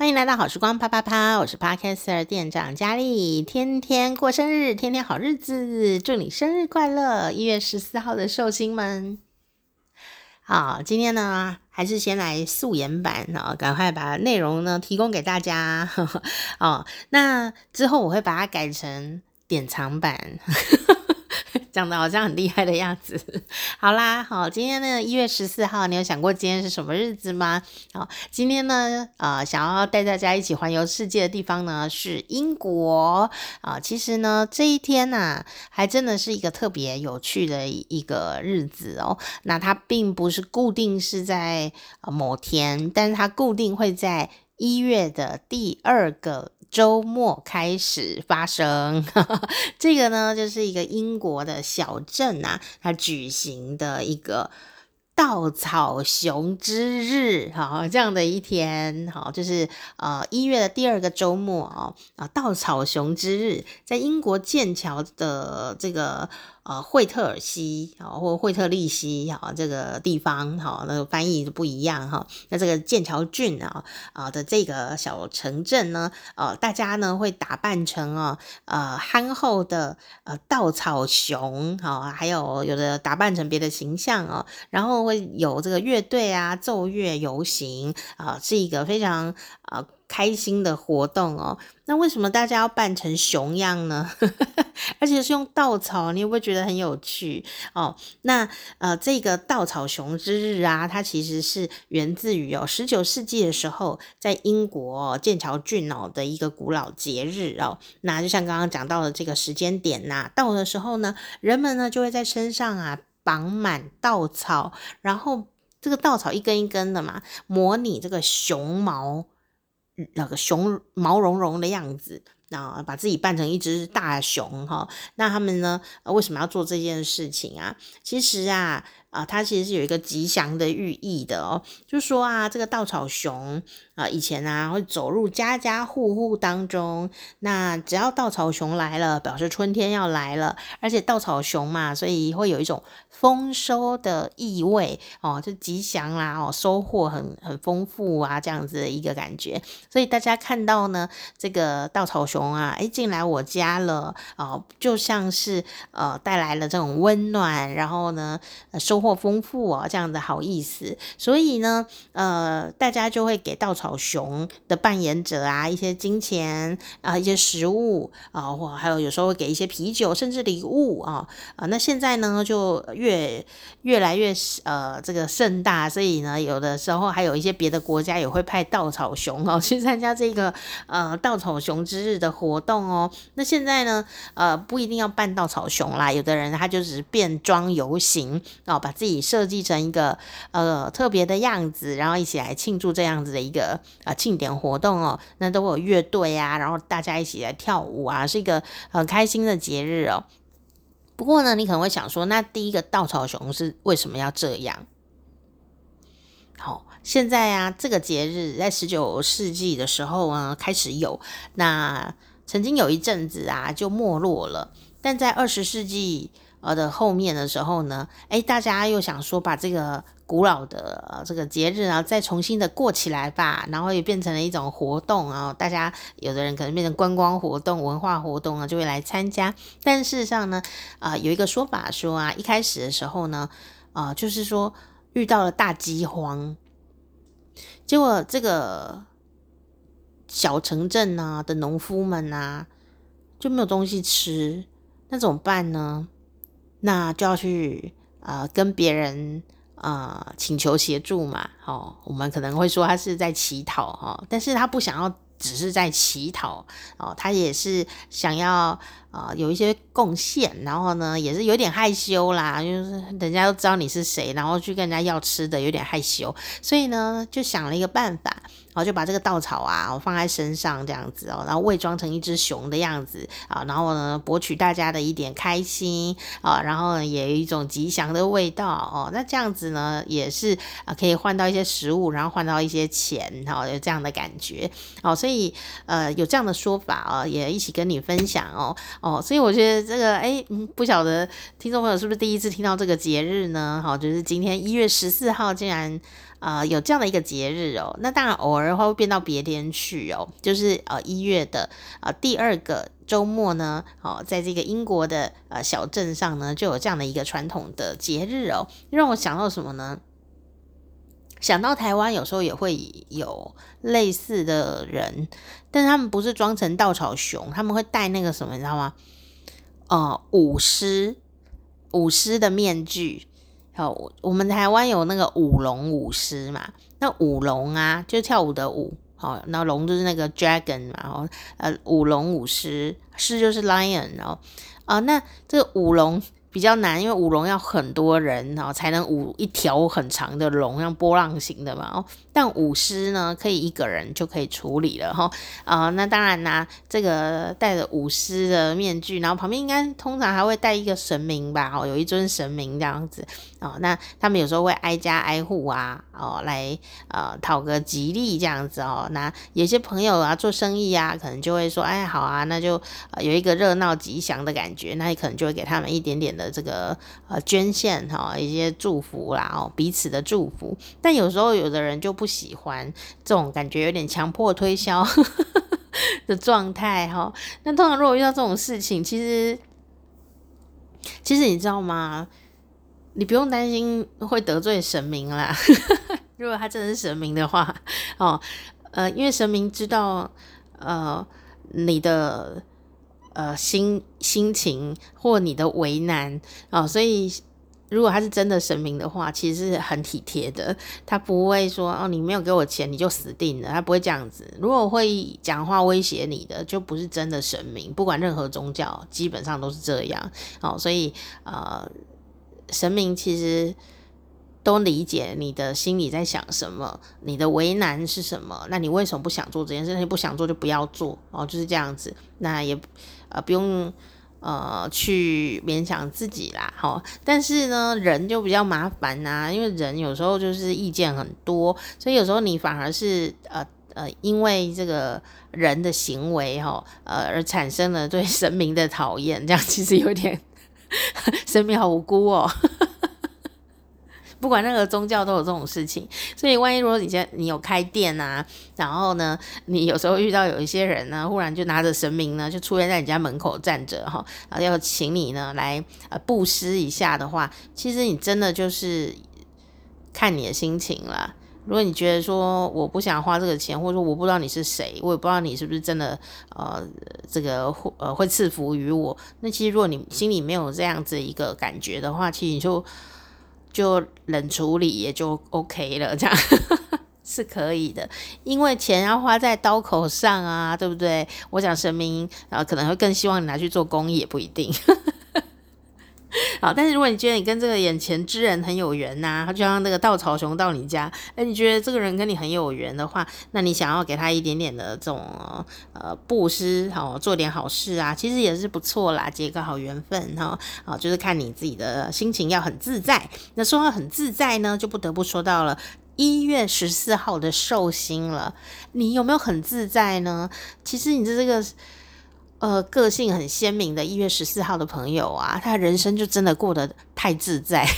欢迎来到好时光啪啪啪，我是 Podcaster 店长佳丽，天天过生日，天天好日子，祝你生日快乐！一月十四号的寿星们，好，今天呢还是先来素颜版啊，赶快把内容呢提供给大家 哦。那之后我会把它改成典藏版。讲的好像很厉害的样子，好啦，好，今天呢，一月十四号，你有想过今天是什么日子吗？好，今天呢，呃，想要带大家一起环游世界的地方呢是英国啊。其实呢，这一天呢、还真的是一个特别有趣的一个日子哦。那它并不是固定是在某天，但是它固定会在一月的第二个。周末开始发生，这个呢，就是一个英国的小镇啊，它举行的一个稻草熊之日，哈，这样的一天，好，就是呃一月的第二个周末哦，啊，稻草熊之日，在英国剑桥的这个。呃，惠特尔西啊，或惠特利西啊，这个地方哈，那个翻译不一样哈。那这个剑桥郡啊啊的这个小城镇呢，呃，大家呢会打扮成啊呃憨厚的呃稻草熊啊，还有有的打扮成别的形象哦，然后会有这个乐队啊奏乐游行啊，是一个非常啊。开心的活动哦，那为什么大家要扮成熊样呢？而且是用稻草，你会不会觉得很有趣哦？那呃，这个稻草熊之日啊，它其实是源自于哦，十九世纪的时候，在英国剑桥郡哦的一个古老节日哦。那就像刚刚讲到的这个时间点呐、到的时候呢，人们呢就会在身上啊绑满稻草，然后这个稻草一根一根的嘛，模拟这个熊毛。那个熊毛茸茸的样子，那，把自己扮成一只大熊哈。那他们呢，为什么要做这件事情啊？其实啊。啊，它其实是有一个吉祥的寓意的哦，就说啊，这个稻草熊啊，以前啊会走入家家户户当中，那只要稻草熊来了，表示春天要来了，而且稻草熊嘛，所以会有一种丰收的意味哦，就吉祥啦哦，收获很很丰富啊，这样子的一个感觉。所以大家看到呢，这个稻草熊啊，诶，进来我家了哦，就像是呃带来了这种温暖，然后呢收。或丰富哦，这样的好意思，所以呢，呃，大家就会给稻草熊的扮演者啊一些金钱啊，一些食物啊，或还有有时候会给一些啤酒，甚至礼物啊啊。那现在呢，就越越来越呃这个盛大，所以呢，有的时候还有一些别的国家也会派稻草熊哦 去参加这个呃稻草熊之日的活动哦。那现在呢，呃，不一定要扮稻草熊啦，有的人他就只是变装游行哦，把自己设计成一个呃特别的样子，然后一起来庆祝这样子的一个啊庆典活动哦。那都会有乐队啊，然后大家一起来跳舞啊，是一个很开心的节日哦。不过呢，你可能会想说，那第一个稻草熊是为什么要这样？好、现在啊，这个节日在十九世纪的时候呢开始有，那曾经有一阵子啊就没落了，但在二十世纪。呃的后面的时候呢，诶，大家又想说把这个古老的、呃、这个节日啊再重新的过起来吧，然后也变成了一种活动啊，大家有的人可能变成观光活动、文化活动啊，就会来参加。但事实上呢，啊、有一个说法说啊，一开始的时候呢，啊、就是说遇到了大饥荒，结果这个小城镇啊的农夫们啊就没有东西吃，那怎么办呢？那就要去、呃，跟别人、呃、请求协助嘛，哦，我们可能会说他是在乞讨哈、哦，但是他不想要只是在乞讨哦，他也是想要啊、有一些贡献，然后呢也是有点害羞啦，就是人家都知道你是谁，然后去跟人家要吃的有点害羞，所以呢就想了一个办法。然后就把这个稻草啊，放在身上这样子哦，然后伪装成一只熊的样子啊，然后呢博取大家的一点开心啊，然后呢也有一种吉祥的味道哦。那这样子呢也是啊，可以换到一些食物，然后换到一些钱，哈，有这样的感觉哦。所以呃有这样的说法哦，也一起跟你分享哦哦。所以我觉得这个哎，不晓得听众朋友是不是第一次听到这个节日呢？好，就是今天一月十四号竟然。呃有这样的一个节日哦。那当然偶尔的话会变到别天去哦，就是呃一月的呃第二个周末呢，哦，在这个英国的呃小镇上呢，就有这样的一个传统的节日哦，让我想到什么呢？想到台湾有时候也会有类似的人，但是他们不是装成稻草熊，他们会戴那个什么，你知道吗？呃，舞狮，舞狮的面具。好，我们台湾有那个舞龙舞狮嘛？那舞龙啊，就跳舞的舞，好，那龙就是那个 dragon 嘛，然后呃，舞龙舞狮，狮就是 lion，然后啊、那这个舞龙。比较难，因为舞龙要很多人哦，才能舞一条很长的龙，像波浪形的嘛。哦，但舞狮呢，可以一个人就可以处理了哈。啊、那当然啦，这个戴着舞狮的面具，然后旁边应该通常还会带一个神明吧？哦，有一尊神明这样子。哦，那他们有时候会挨家挨户啊，哦，来呃讨个吉利这样子哦。那有些朋友啊做生意啊，可能就会说，哎，好啊，那就有一个热闹吉祥的感觉，那你可能就会给他们一点点的这个呃捐献哈，一些祝福啦，哦，彼此的祝福。但有时候有的人就不喜欢这种感觉，有点强迫推销 的状态哈。那通常如果遇到这种事情，其实其实你知道吗？你不用担心会得罪神明啦，如果他真的是神明的话，哦，呃，因为神明知道，呃，你的呃心心情或你的为难哦，所以如果他是真的神明的话，其实是很体贴的，他不会说哦，你没有给我钱你就死定了，他不会这样子。如果会讲话威胁你的，就不是真的神明，不管任何宗教，基本上都是这样哦，所以呃。神明其实都理解你的心里在想什么，你的为难是什么？那你为什么不想做这件事？那你不想做就不要做哦，就是这样子。那也呃不用呃去勉强自己啦，好、但是呢，人就比较麻烦呐、因为人有时候就是意见很多，所以有时候你反而是呃呃因为这个人的行为哈、呃而产生了对神明的讨厌，这样其实有点。神明好无辜哦，不管任何宗教都有这种事情，所以万一如果你现你有开店啊，然后呢，你有时候遇到有一些人呢，忽然就拿着神明呢，就出现在你家门口站着哈，然后，要请你呢来呃布施一下的话，其实你真的就是看你的心情了。如果你觉得说我不想花这个钱，或者说我不知道你是谁，我也不知道你是不是真的呃这个会呃会赐福于我，那其实如果你心里没有这样子一个感觉的话，其实你就就冷处理也就 OK 了，这样是可以的，因为钱要花在刀口上啊，对不对？我讲神明然、呃、可能会更希望你拿去做公益，也不一定。好，但是如果你觉得你跟这个眼前之人很有缘呐、就像那个稻草熊到你家，哎，你觉得这个人跟你很有缘的话，那你想要给他一点点的这种呃布施，好做点好事啊，其实也是不错啦，结个好缘分哈。好，就是看你自己的心情要很自在。那说到很自在呢，就不得不说到了一月十四号的寿星了。你有没有很自在呢？其实你的这个。呃，个性很鲜明的一月十四号的朋友啊，他人生就真的过得太自在。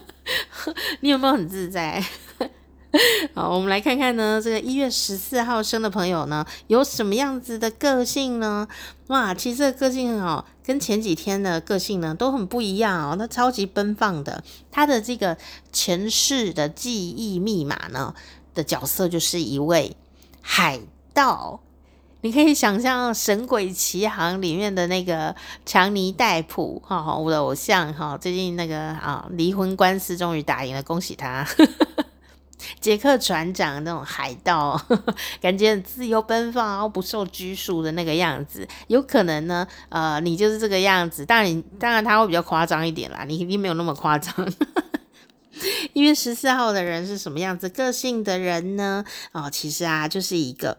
你有没有很自在？好，我们来看看呢，这个一月十四号生的朋友呢，有什么样子的个性呢？哇，其实这个个性哦，跟前几天的个性呢都很不一样哦。他超级奔放的，他的这个前世的记忆密码呢的角色就是一位海盗。你可以想象《神鬼奇航》里面的那个强尼戴普，哈，我的偶像，哈，最近那个啊离婚官司终于打赢了，恭喜他！杰克船长那种海盗，感觉很自由奔放，然后不受拘束的那个样子，有可能呢，呃，你就是这个样子，当然，当然他会比较夸张一点啦，你一定没有那么夸张。一月十四号的人是什么样子个性的人呢？哦，其实啊，就是一个。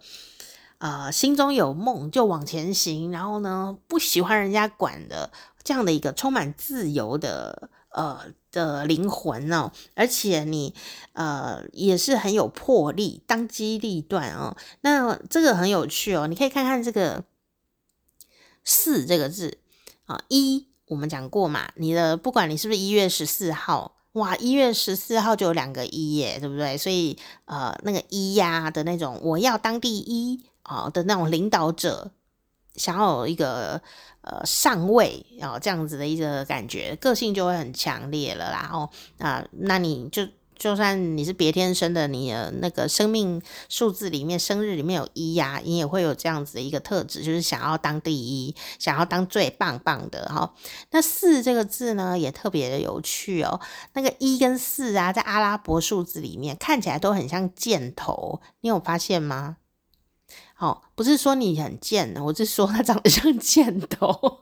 呃，心中有梦就往前行，然后呢，不喜欢人家管的这样的一个充满自由的呃的灵魂哦，而且你呃也是很有魄力，当机立断哦。那这个很有趣哦，你可以看看这个“四”这个字啊，一我们讲过嘛，你的不管你是不是一月十四号。哇，一月十四号就有两个一耶，对不对？所以呃，那个一呀的那种，我要当第一啊、呃、的那种领导者，想要有一个呃上位啊、这样子的一个感觉，个性就会很强烈了啦。哦，啊、那你就。就算你是别天生的，你的那个生命数字里面，生日里面有一呀，你也会有这样子的一个特质，就是想要当第一，想要当最棒棒的哈。那四这个字呢，也特别的有趣哦。那个一跟四啊，在阿拉伯数字里面看起来都很像箭头，你有发现吗？哦，不是说你很贱，我是说他长得像箭头。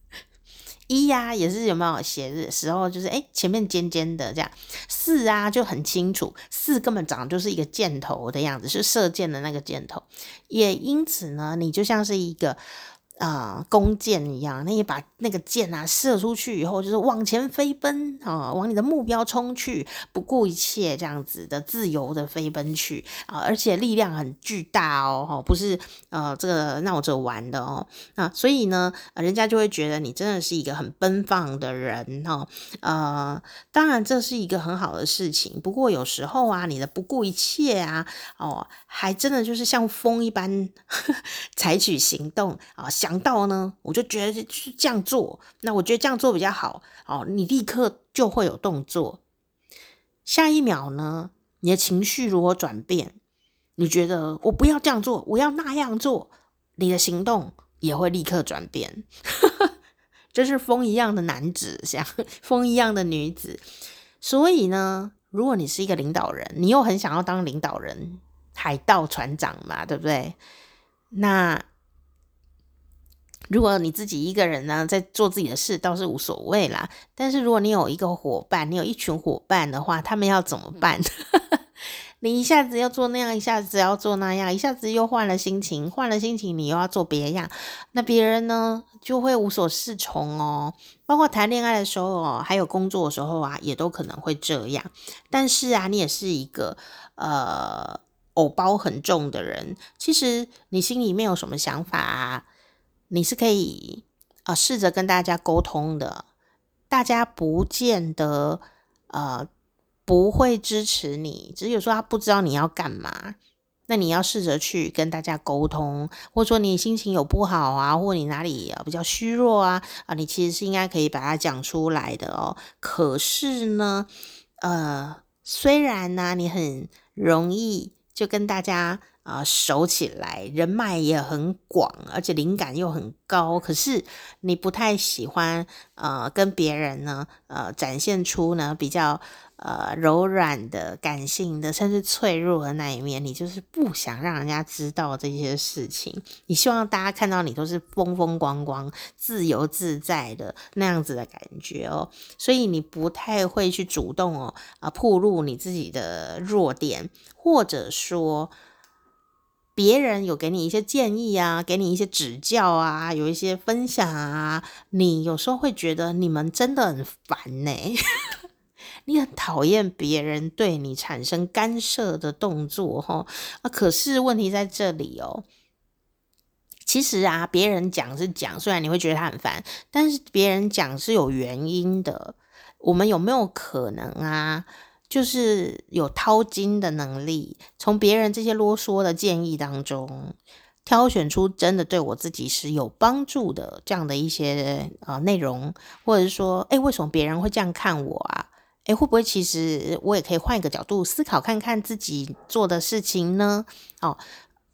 一呀、也是有没有写的时候，就是诶前面尖尖的这样。四啊，就很清楚，四根本长得就是一个箭头的样子，是射箭的那个箭头。也因此呢，你就像是一个。啊、弓箭一样，那你把那个箭啊射出去以后，就是往前飞奔啊、往你的目标冲去，不顾一切这样子的自由的飞奔去啊、而且力量很巨大哦，不是呃这个闹着玩的哦，那所以呢，人家就会觉得你真的是一个很奔放的人哈，呃，当然这是一个很好的事情，不过有时候啊，你的不顾一切啊，哦，还真的就是像风一般 采取行动啊。想到呢，我就觉得是这样做，那我觉得这样做比较好。哦，你立刻就会有动作。下一秒呢，你的情绪如果转变，你觉得我不要这样做，我要那样做，你的行动也会立刻转变。这是风一样的男子，像风一样的女子。所以呢，如果你是一个领导人，你又很想要当领导人，海盗船长嘛，对不对？那。如果你自己一个人呢，在做自己的事，倒是无所谓啦。但是如果你有一个伙伴，你有一群伙伴的话，他们要怎么办？你一下子要做那样，一下子要做那样，一下子又换了心情，换了心情，你又要做别样，那别人呢就会无所适从哦。包括谈恋爱的时候哦，还有工作的时候啊，也都可能会这样。但是啊，你也是一个呃偶包很重的人，其实你心里面有什么想法啊？你是可以啊，试着跟大家沟通的，大家不见得呃不会支持你，只是有时候他不知道你要干嘛，那你要试着去跟大家沟通，或者说你心情有不好啊，或你哪里比较虚弱啊啊，你其实是应该可以把它讲出来的哦。可是呢，呃，虽然呢，你很容易就跟大家。啊，熟起来，人脉也很广，而且灵感又很高。可是你不太喜欢，呃，跟别人呢，呃，展现出呢比较呃柔软的、感性的，甚至脆弱的那一面。你就是不想让人家知道这些事情。你希望大家看到你都是风风光光、自由自在的那样子的感觉哦。所以你不太会去主动哦，啊、呃，暴露你自己的弱点，或者说。别人有给你一些建议啊，给你一些指教啊，有一些分享啊，你有时候会觉得你们真的很烦呢，你很讨厌别人对你产生干涉的动作哈。啊，可是问题在这里哦，其实啊，别人讲是讲，虽然你会觉得他很烦，但是别人讲是有原因的，我们有没有可能啊？就是有掏金的能力，从别人这些啰嗦的建议当中，挑选出真的对我自己是有帮助的这样的一些呃内容，或者是说，诶，为什么别人会这样看我啊？诶，会不会其实我也可以换一个角度思考，看看自己做的事情呢？哦，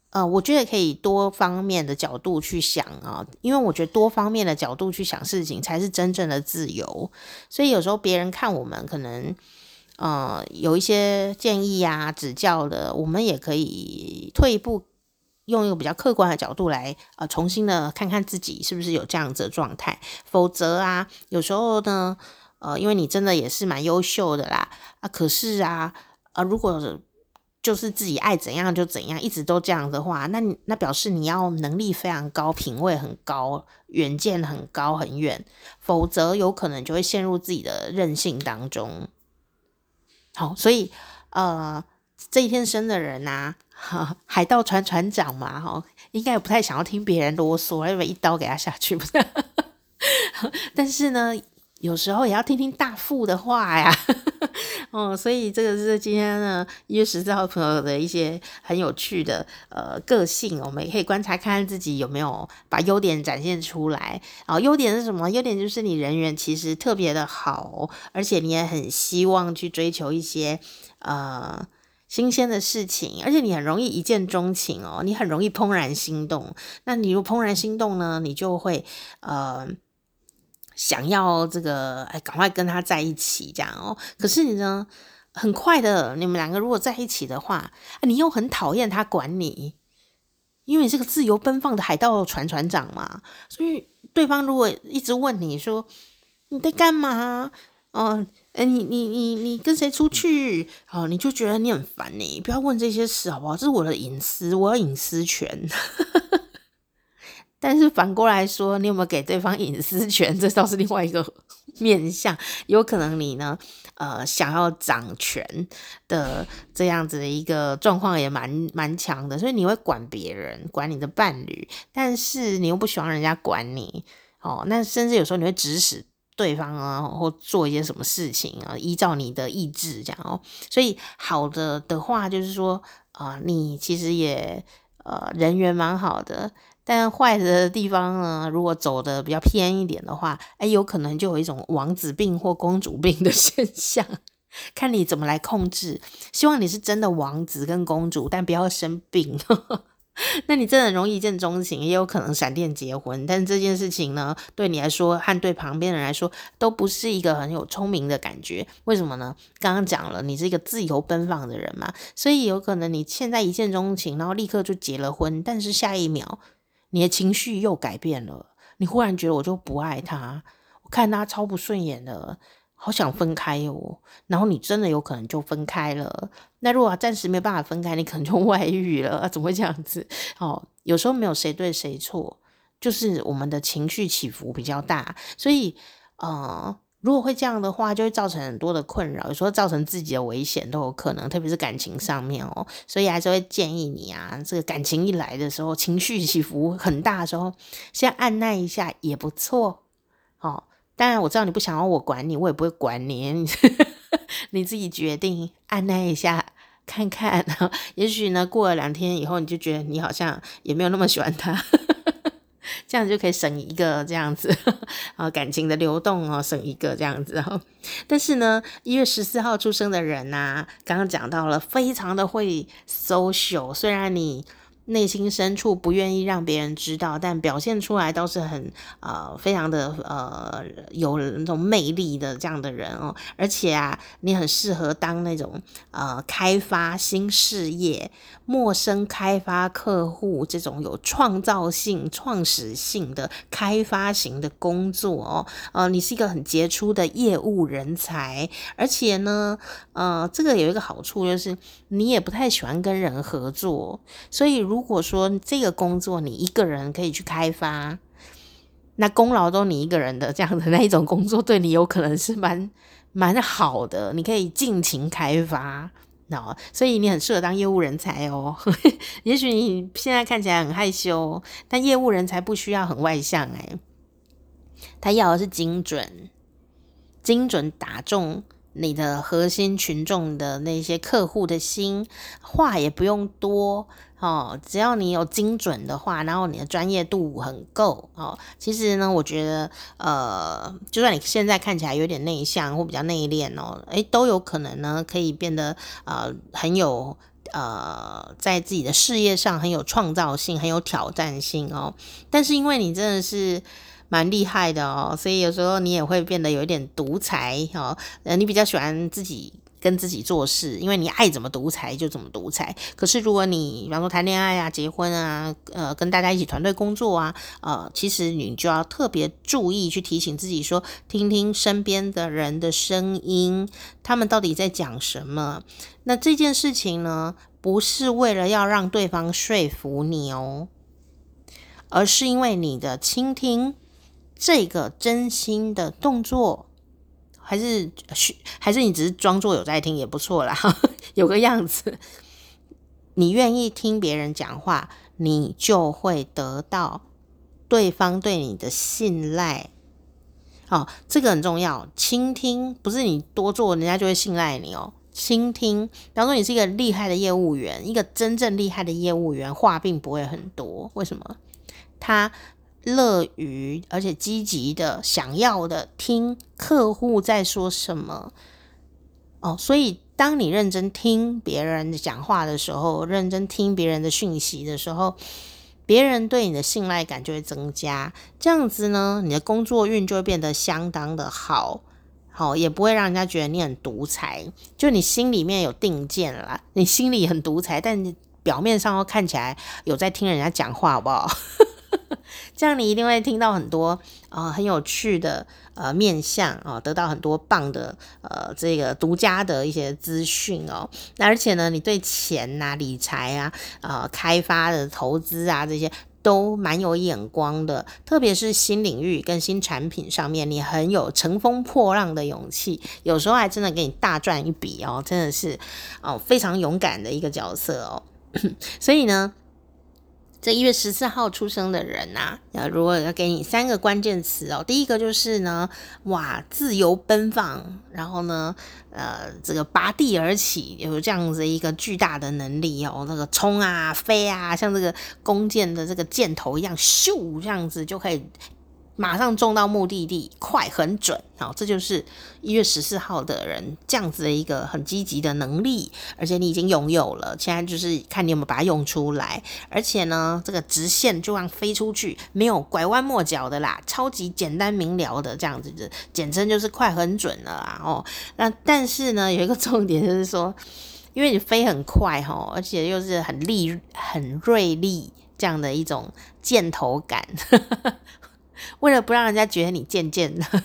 呃，我觉得可以多方面的角度去想啊，因为我觉得多方面的角度去想事情才是真正的自由。所以有时候别人看我们可能。呃，有一些建议、啊、指教的，我们也可以退一步，用一个比较客观的角度来呃，重新的看看自己是不是有这样子的状态。否则啊，有时候呢，呃，因为你真的也是蛮优秀的啦，啊，可是啊，呃，如果就是自己爱怎样就怎样，一直都这样的话，那那表示你要能力非常高，品味很高，远见很高很远，否则有可能就会陷入自己的任性当中。好，所以呃，这一天生的人呐、海盗船船长嘛，哈，应该也不太想要听别人啰嗦，因为一刀给他下去，不是？但是呢，有时候也要听听大富的话呀。哦，所以这个是今天呢一月十四号朋友的一些很有趣的呃个性，我们也可以观察看看自己有没有把优点展现出来。哦，优点是什么？优点就是你人缘其实特别的好，而且你也很希望去追求一些呃新鲜的事情，而且你很容易一见钟情哦，你很容易怦然心动。那你如怦然心动呢，你就会呃。想要这个，哎，赶快跟他在一起，这样哦。可是你呢，很快的，你们两个如果在一起的话，你又很讨厌他管你，因为你是个自由奔放的海盗船船长嘛。所以对方如果一直问你说你在干嘛？哦，哎，你你你你跟谁出去？哦，你就觉得你很烦你，不要问这些事好不好？这是我的隐私，我有隐私权。但是反过来说，你有没有给对方隐私权？这倒是另外一个面向。有可能你呢，呃，想要掌权的这样子的一个状况也蛮蛮强的，所以你会管别人，管你的伴侣，但是你又不希望人家管你哦。那甚至有时候你会指使对方啊，或做一些什么事情啊，依照你的意志这样哦。所以好的的话就是说啊，你其实也呃人缘蛮好的。但坏的地方呢，如果走的比较偏一点的话，哎，有可能就有一种王子病或公主病的 现象，看你怎么来控制。希望你是真的王子跟公主，但不要生病。那你真的容易一见钟情，也有可能闪电结婚。但这件事情呢，对你来说和对旁边人来说，都不是一个很有聪明的感觉。为什么呢？刚刚讲了，你是一个自由奔放的人嘛，所以有可能你现在一见钟情，然后立刻就结了婚，但是下一秒。你的情绪又改变了，你忽然觉得我就不爱他，我看他超不顺眼的，好想分开哦。然后你真的有可能就分开了。那如果暂时没办法分开，你可能就 外遇了。啊，怎么会这样子？哦，有时候没有谁对谁错，就是我们的情绪起伏比较大，所以，呃。如果会这样的话，就会造成很多的困扰，有时候造成自己的危险都有可能，特别是感情上面哦。所以还是会建议你啊，这个感情一来的时候，情绪起伏很大的时候，先按耐一下也不错。哦，当然我知道你不想要我管你，我也不会管你，你自己决定，按耐一下看看。也许呢，过了两天以后，你就觉得你好像也没有那么喜欢他。这样就可以省一个这样子啊，感情的流动哦，省一个这样子哦。但是呢，一月十四号出生的人呐、刚刚讲到了，非常的会 social，虽然你。内心深处不愿意让别人知道，但表现出来都是很呃非常的呃有那种魅力的这样的人哦，而且啊，你很适合当那种呃开发新事业、陌生开发客户这种有创造性、创始性的开发型的工作哦。呃，你是一个很杰出的业务人才，而且呢，呃，这个有一个好处就是你也不太喜欢跟人合作，所以。如如果说这个工作你一个人可以去开发，那功劳都你一个人的这样的那一种工作，对你有可能是蛮 蛮好的，你可以尽情开发，哦，所以你很适合当业务人才哦。也许你现在看起来很害羞，但业务人才不需要很外向诶，他要的是精准，精准打中你的核心群众的那些客户的心，话也不用多。哦，只要你有精准的话，然后你的专业度很够哦，其实呢，我觉得呃，就算你现在看起来有点内向或比较内敛哦，诶，都有可能呢，可以变得呃很有呃，在自己的事业上很有创造性、很有挑战性哦。但是因为你真的是蛮厉害的哦，所以有时候你也会变得有一点独裁哦，呃，你比较喜欢自己。跟自己做事，因为你爱怎么独裁就怎么独裁。可是如果你比方说谈恋爱啊、结婚啊、呃，跟大家一起团队工作啊，呃，其实你就要特别注意去提醒自己说，听听身边的人的声音，他们到底在讲什么。那这件事情呢，不是为了要让对方说服你哦，而是因为你的倾听这个真心的动作。还是还是你只是装作有在听也不错啦，有个样子。你愿意听别人讲话，你就会得到对方对你的信赖。哦，这个很重要。倾听不是你多做，人家就会信赖你哦。倾听，比方说你是一个厉害的业务员，一个真正厉害的业务员，话并不会很多。为什么？他乐于而且积极的想要的听客户在说什么。哦，所以当你认真听别人讲话的时候，认真听别人的讯息的时候。别人对你的信赖感就会增加，这样子呢，你的工作运就会变得相当的好，好也不会让人家觉得你很独裁，就你心里面有定见了，你心里很独裁，但你表面上又看起来有在听人家讲话，好不好？这样你一定会听到很多啊、很有趣的呃面向啊、得到很多棒的呃这个独家的一些资讯哦。那而且呢，你对钱呐、啊、理财啊、呃开发的投资啊这些都蛮有眼光的，特别是新领域跟新产品上面，你很有乘风破浪的勇气，有时候还真的给你大赚一笔哦，真的是哦非常勇敢的一个角色哦。所以呢。这一月十四号出生的人呐、啊，要如果要给你三个关键词哦，第一个就是呢，哇，自由奔放，然后呢，呃，这个拔地而起，有这样子一个巨大的能力哦，那个冲啊、飞啊，像这个弓箭的这个箭头一样，咻，这样子就可以。马上中到目的地，快很准，好，这就是一月十四号的人这样子的一个很积极的能力，而且你已经拥有了，现在就是看你有没有把它用出来，而且呢，这个直线就让飞出去，没有拐弯抹角的啦，超级简单明了的这样子的，简称就是快很准了啊，哦，那但是呢，有一个重点就是说，因为你飞很快哈，而且又是很利、很锐利这样的一种箭头感。为了不让人家觉得你贱贱的，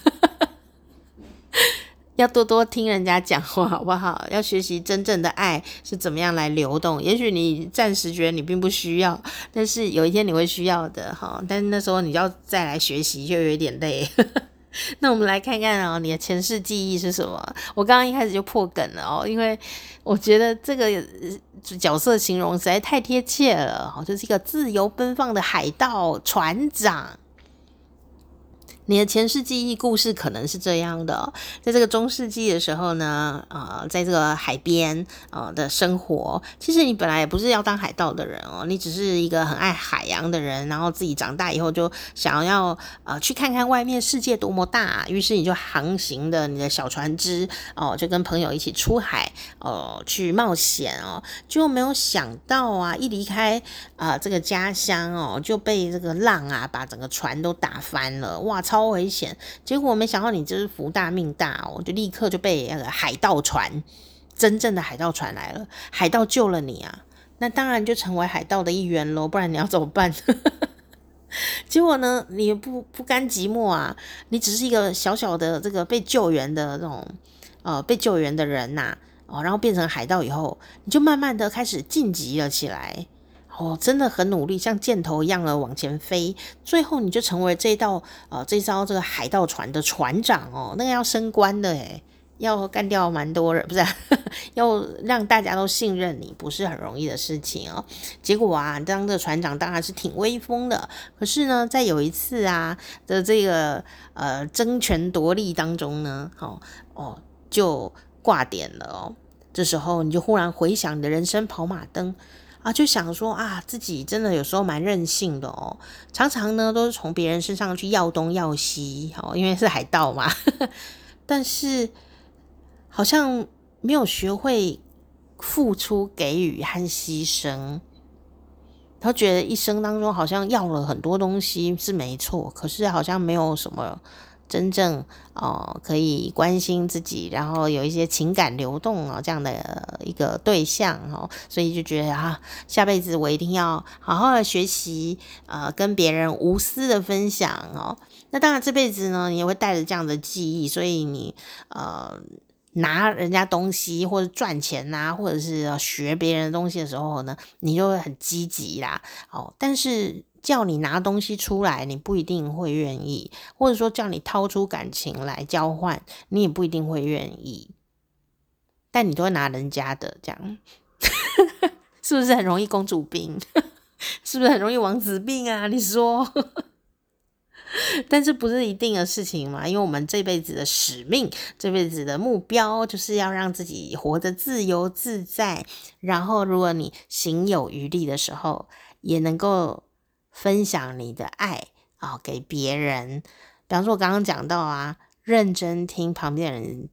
要多多听人家讲话，好不好？要学习真正的爱是怎么样来流动。也许你暂时觉得你并不需要，但是有一天你会需要的，哈。但是那时候你要再来学习，就有点累。那我们来看看哦，你的前世记忆是什么？我刚刚一开始就破梗了哦，因为我觉得这个角色形容实在太贴切了，哦，就是一个自由奔放的海盗船长。你的前世记忆故事可能是这样的，在这个中世纪的时候呢，呃，在这个海边呃的生活，其实你本来也不是要当海盗的人哦，你只是一个很爱海洋的人，然后自己长大以后就想要呃去看看外面世界多么大，于是你就航行的你的小船只哦，就跟朋友一起出海哦去冒险哦，就没有想到啊，一离开啊、这个家乡哦，就被这个浪啊把整个船都打翻了，哇操！超危险！结果没想到你就是福大命大哦，就立刻就被那个海盗船，真正的海盗船来了，海盗救了你啊！那当然就成为海盗的一员喽，不然你要怎么办？结果呢，你不不甘寂寞啊，你只是一个小小的这个被救援的这种呃被救援的人呐、哦，然后变成海盗以后，你就慢慢的开始晋级了起来。哦，真的很努力，像箭头一样的往前飞，最后你就成为这道呃这艘这个海盗船的船长哦，那个要升官的诶，要干掉蛮多人，不是、要让大家都信任你，不是很容易的事情哦。结果啊，当这船长当然是挺威风的，可是呢，在有一次啊的这个呃争权夺利当中呢，哦哦就挂点了哦。这时候你就忽然回想你的人生跑马灯。啊，就想说啊，自己真的有时候蛮任性的哦，常常呢都是从别人身上去要东要西，哦，因为是海盗嘛，但是好像没有学会付出、给予和牺牲。他觉得一生当中好像要了很多东西是没错，可是好像没有什么。真正哦，可以关心自己，然后有一些情感流动哦，这样的一个对象哦，所以就觉得啊，下辈子我一定要好好的学习，呃，跟别人无私的分享哦。那当然这辈子呢，你也会带着这样的记忆，所以你呃拿人家东西或者赚钱呐，或者是学别人的东西的时候呢，你就会很积极啦。哦，但是。叫你拿东西出来，你不一定会愿意；或者说叫你掏出感情来交换，你也不一定会愿意。但你都会拿人家的，这样 是不是很容易公主病？是不是很容易王子病啊？你说？但是不是一定的事情嘛？因为我们这辈子的使命，这辈子的目标，就是要让自己活得自由自在。然后，如果你行有余力的时候，也能够分享你的爱啊、给别人。比方说，我刚刚讲到啊，认真听旁边的人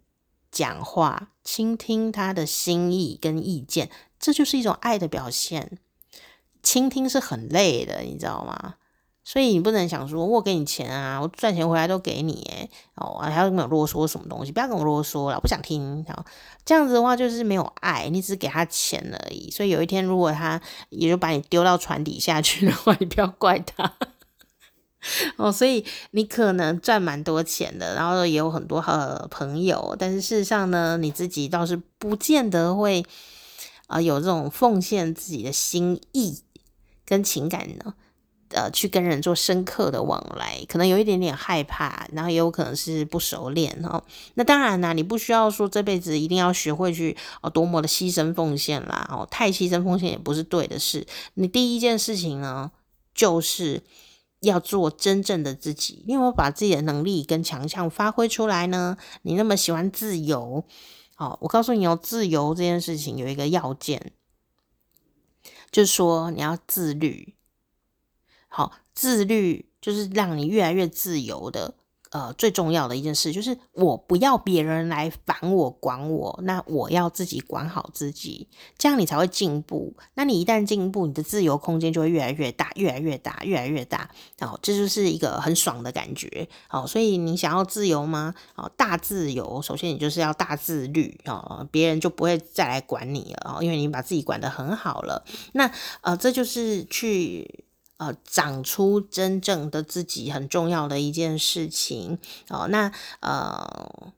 讲话，倾听他的心意跟意见，这就是一种爱的表现。倾听是很累的，你知道吗？所以你不能想说，我给你钱啊，我赚钱回来都给你，诶哦，还要跟我啰嗦什么东西？不要跟我啰嗦了，不想听。这样子的话就是没有爱，你只是给他钱而已。所以有一天如果他也就把你丢到船底下去的话，你不要怪他。哦，所以你可能赚蛮多钱的，然后也有很多好朋友，但是事实上呢，你自己倒是不见得会啊、有这种奉献自己的心意跟情感呢。呃，去跟人做深刻的往来，可能有一点点害怕，然后也有可能是不熟练哦。那当然啦，你不需要说这辈子一定要学会去哦多么的牺牲奉献啦，哦太牺牲奉献也不是对的事。你第一件事情呢，就是要做真正的自己。你有没有把自己的能力跟强项发挥出来呢？你那么喜欢自由，哦，我告诉你哦，自由这件事情有一个要件，就是说你要自律。好，自律就是让你越来越自由的，呃，最重要的一件事就是我不要别人来烦我、管我，那我要自己管好自己，这样你才会进步。那你一旦进步，你的自由空间就会越来越大，越来越大，越来越大。哦，这就是一个很爽的感觉。哦，所以你想要自由吗？哦，大自由，首先你就是要大自律哦，别人就不会再来管你了哦，因为你把自己管得很好了。那呃，这就是去。呃，长出真正的自己很重要的一件事情哦。那呃，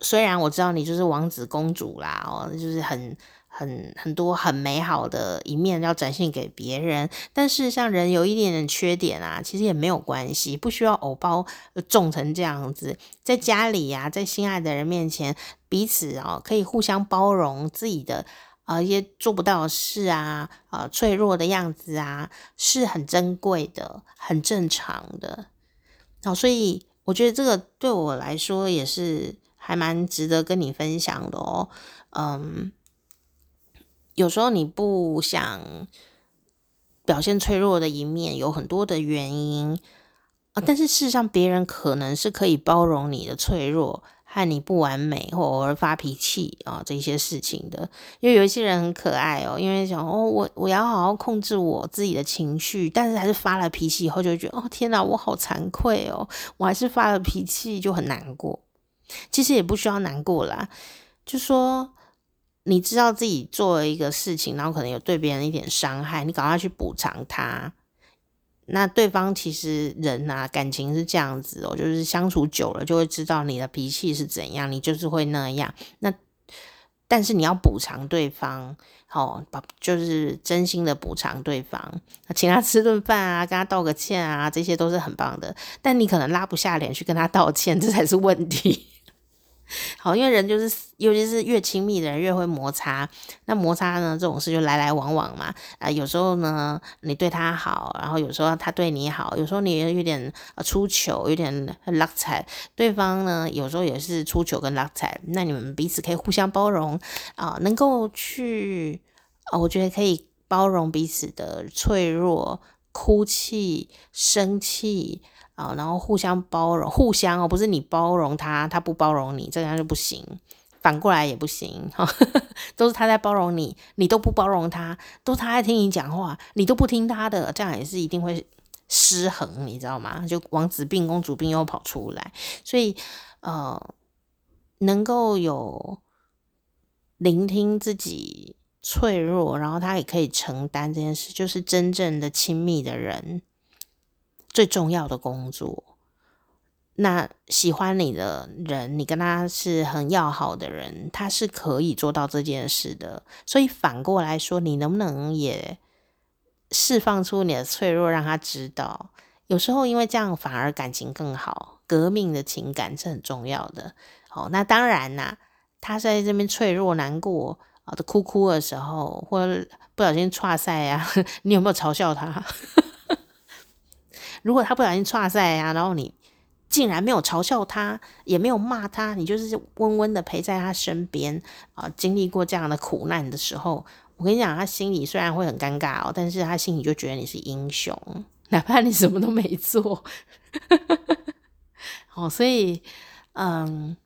虽然我知道你就是王子公主啦，哦，就是很很很多很美好的一面要展现给别人，但是像人有一点点缺点啊，其实也没有关系，不需要偶包重成这样子。在家里呀，在心爱的人面前，彼此哦可以互相包容自己的。啊，一些做不到的事啊，啊，脆弱的样子啊，是很珍贵的，很正常的。好，所以我觉得这个对我来说也是还蛮值得跟你分享的哦。嗯，有时候你不想表现脆弱的一面，有很多的原因啊，但是事实上，别人可能是可以包容你的脆弱。看你不完美或偶尔发脾气啊，这些事情的，因为有一些人很可爱哦，因为想哦，我我要好好控制我自己的情绪，但是还是发了脾气以后就会觉得哦，天哪，我好惭愧哦，我还是发了脾气就很难过。其实也不需要难过啦，就说你知道自己做了一个事情，然后可能有对别人一点伤害，你赶快去补偿他。那对方其实人啊，感情是这样子哦，就是相处久了就会知道你的脾气是怎样，你就是会那样。那但是你要补偿对方，好，把就是真心的补偿对方，请他吃顿饭啊，跟他道个歉啊，这些都是很棒的。但你可能拉不下脸去跟他道歉，这才是问题。好，因为人就是，尤其是越亲密的人越会摩擦。那摩擦呢，这种事就来来往往嘛。啊、有时候呢，你对他好，然后有时候他对你好，有时候你有点呃出糗，有点拉踩。对方呢，有时候也是出糗跟拉踩。那你们彼此可以互相包容啊、能够去啊、我觉得可以包容彼此的脆弱、哭泣、生气。啊，然后互相包容，互相哦，不是你包容他，他不包容你，这样就不行，反过来也不行，哈，都是他在包容你，你都不包容他，都他在听你讲话，你都不听他的，这样也是一定会失衡，你知道吗？就王子病、公主病又跑出来，所以呃，能够有聆听自己脆弱，然后他也可以承担这件事，就是真正的亲密的人。最重要的工作，那喜欢你的人，你跟他是很要好的人，他是可以做到这件事的。所以反过来说，你能不能也释放出你的脆弱，让他知道？有时候因为这样反而感情更好，革命的情感是很重要的。好，那当然啦，他在这边脆弱难过啊，的哭哭的时候，或者不小心踹赛呀，你有没有嘲笑他？如果他不小心挫赛啊，然后你竟然没有嘲笑他，也没有骂他，你就是温温的陪在他身边啊，经历过这样的苦难的时候，我跟你讲，他心里虽然会很尴尬哦，但是他心里就觉得你是英雄，哪怕你什么都没做。哦，所以，嗯。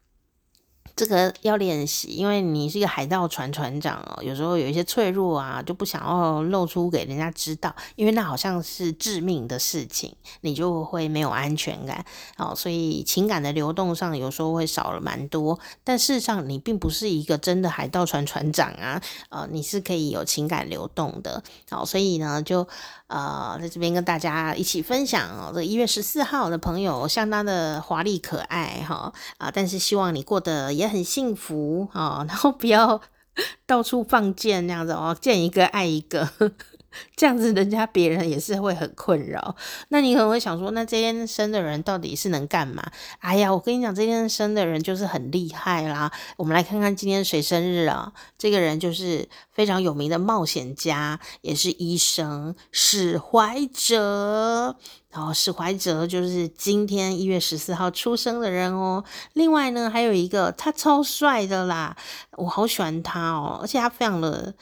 这个要练习，因为你是一个海盗船船长哦，有时候有一些脆弱啊，就不想要露出给人家知道，因为那好像是致命的事情，你就会没有安全感哦。所以情感的流动上有时候会少了蛮多，但事实上你并不是一个真的海盗船船长啊，呃，你是可以有情感流动的。好，所以呢，就呃在这边跟大家一起分享哦，这一月十四号的朋友相当的华丽可爱哈啊，但是希望你过得也很幸福啊，然后不要 到处放箭那样子哦，见一个爱一个，这样子人家别人也是会很困扰。那你可能会想说，那这天生的人到底是能干嘛？哎呀，我跟你讲，这天生的人就是很厉害啦。我们来看看今天谁生日啊？这个人就是非常有名的冒险家，也是医生，史怀哲。然后史怀哲就是今天一月十四号出生的人哦。另外呢，还有一个他超帅的啦，我好喜欢他哦，而且他非常的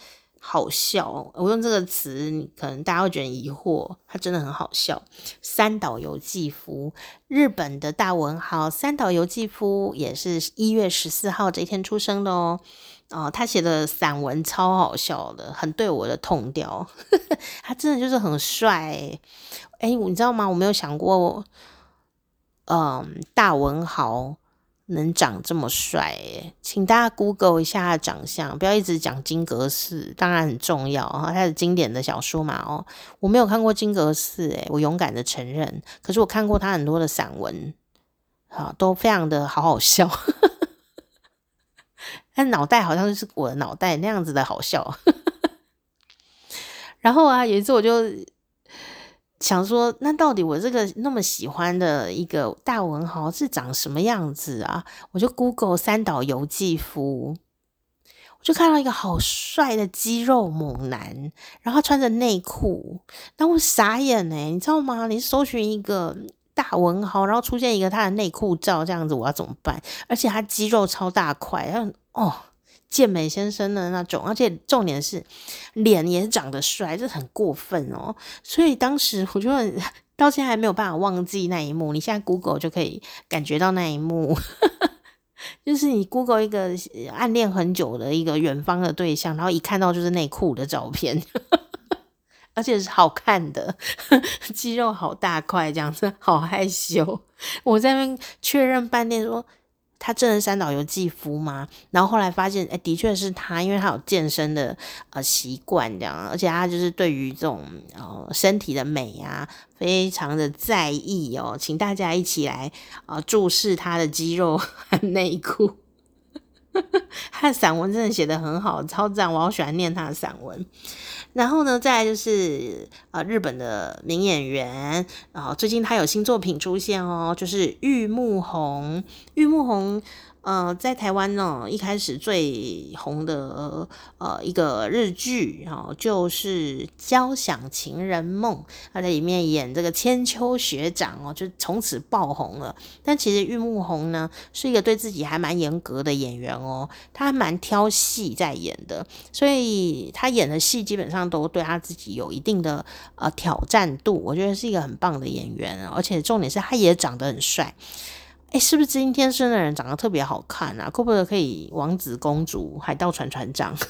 好笑。我用这个词，你可能大家会觉得疑惑，他真的很好笑。三岛由纪夫，日本的大文豪三岛由纪夫也是一月十四号这一天出生的哦。哦，他写的散文超好笑的，很对我的痛调。他真的就是很帅。哎，你知道吗？我没有想过，嗯，大文豪能长这么帅。哎，请大家 Google 一下他的长相，不要一直讲金阁寺，当然很重要啊，他是经典的小说嘛。哦，我没有看过金阁寺，哎，我勇敢的承认。可是我看过他很多的散文，好，都非常的好好笑。他脑袋好像是我的脑袋那样子的好笑。然后啊，有一次我就。想说，那到底我这个那么喜欢的一个大文豪是长什么样子啊？我就 Google 三岛由纪夫，我就看到一个好帅的肌肉猛男，然后穿着内裤，那我傻眼呢，你知道吗？你搜寻一个大文豪，然后出现一个他的内裤照，这样子我要怎么办？而且他肌肉超大块，然后哦。健美先生的那种，而且重点是脸也长得帅，这很过分哦。所以当时我就到现在还没有办法忘记那一幕。你现在 Google 就可以感觉到那一幕，就是你 Google 一个暗恋很久的一个远方的对象，然后一看到就是内裤的照片，而且是好看的，肌肉好大块，这样子好害羞。我在那边确认半天说。他真的三岛由纪夫吗？然后后来发现，哎，的确是他，因为他有健身的呃习惯，这样，而且他就是对于这种呃身体的美啊，非常的在意哦。请大家一起来呃注视他的肌肉和内裤。他的散文真的写得很好，超赞，我好喜欢念他的散文。然后呢，再来就是呃日本的名演员，然后最近他有新作品出现哦，就是玉木宏，玉木宏。呃，在台湾呢，一开始最红的呃一个日剧哦，就是《交响情人梦》，他在里面演这个千秋学长哦，就从此爆红了。但其实玉木宏呢，是一个对自己还蛮严格的演员哦，他还蛮挑戏在演的，所以他演的戏基本上都对他自己有一定的呃挑战度，我觉得是一个很棒的演员，而且重点是他也长得很帅。哎，是不是今天生的人长得特别好看啊？可不可以王子公主、海盗船船长？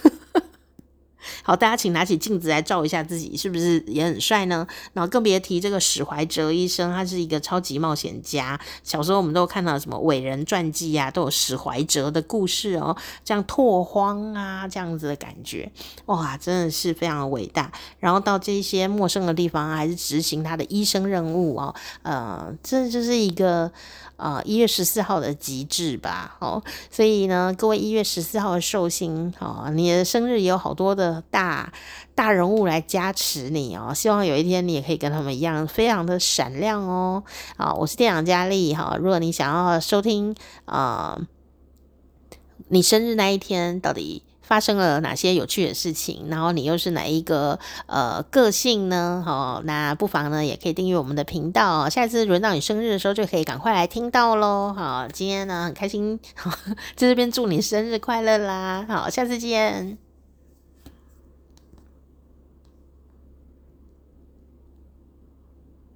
好，大家请拿起镜子来照一下自己，是不是也很帅呢？然后更别提这个史怀哲医生，他是一个超级冒险家。小时候我们都看到什么伟人传记啊，都有史怀哲的故事哦，像拓荒啊这样子的感觉，哇，真的是非常的伟大。然后到这些陌生的地方，还是执行他的医生任务哦，呃，这就是一个。啊，一、月十四号的极致吧，哦，所以呢，各位一月十四号的寿星，哦，你的生日也有好多的大大人物来加持你哦，希望有一天你也可以跟他们一样，非常的闪亮哦。啊、我是店长佳丽哈、如果你想要收听啊、你生日那一天到底发生了哪些有趣的事情，然后你又是哪一个呃个性呢？好，那不妨呢也可以订阅我们的频道，下次轮到你生日的时候就可以赶快来听到喽。好，今天呢很开心，在 这边祝你生日快乐啦！好，下次见。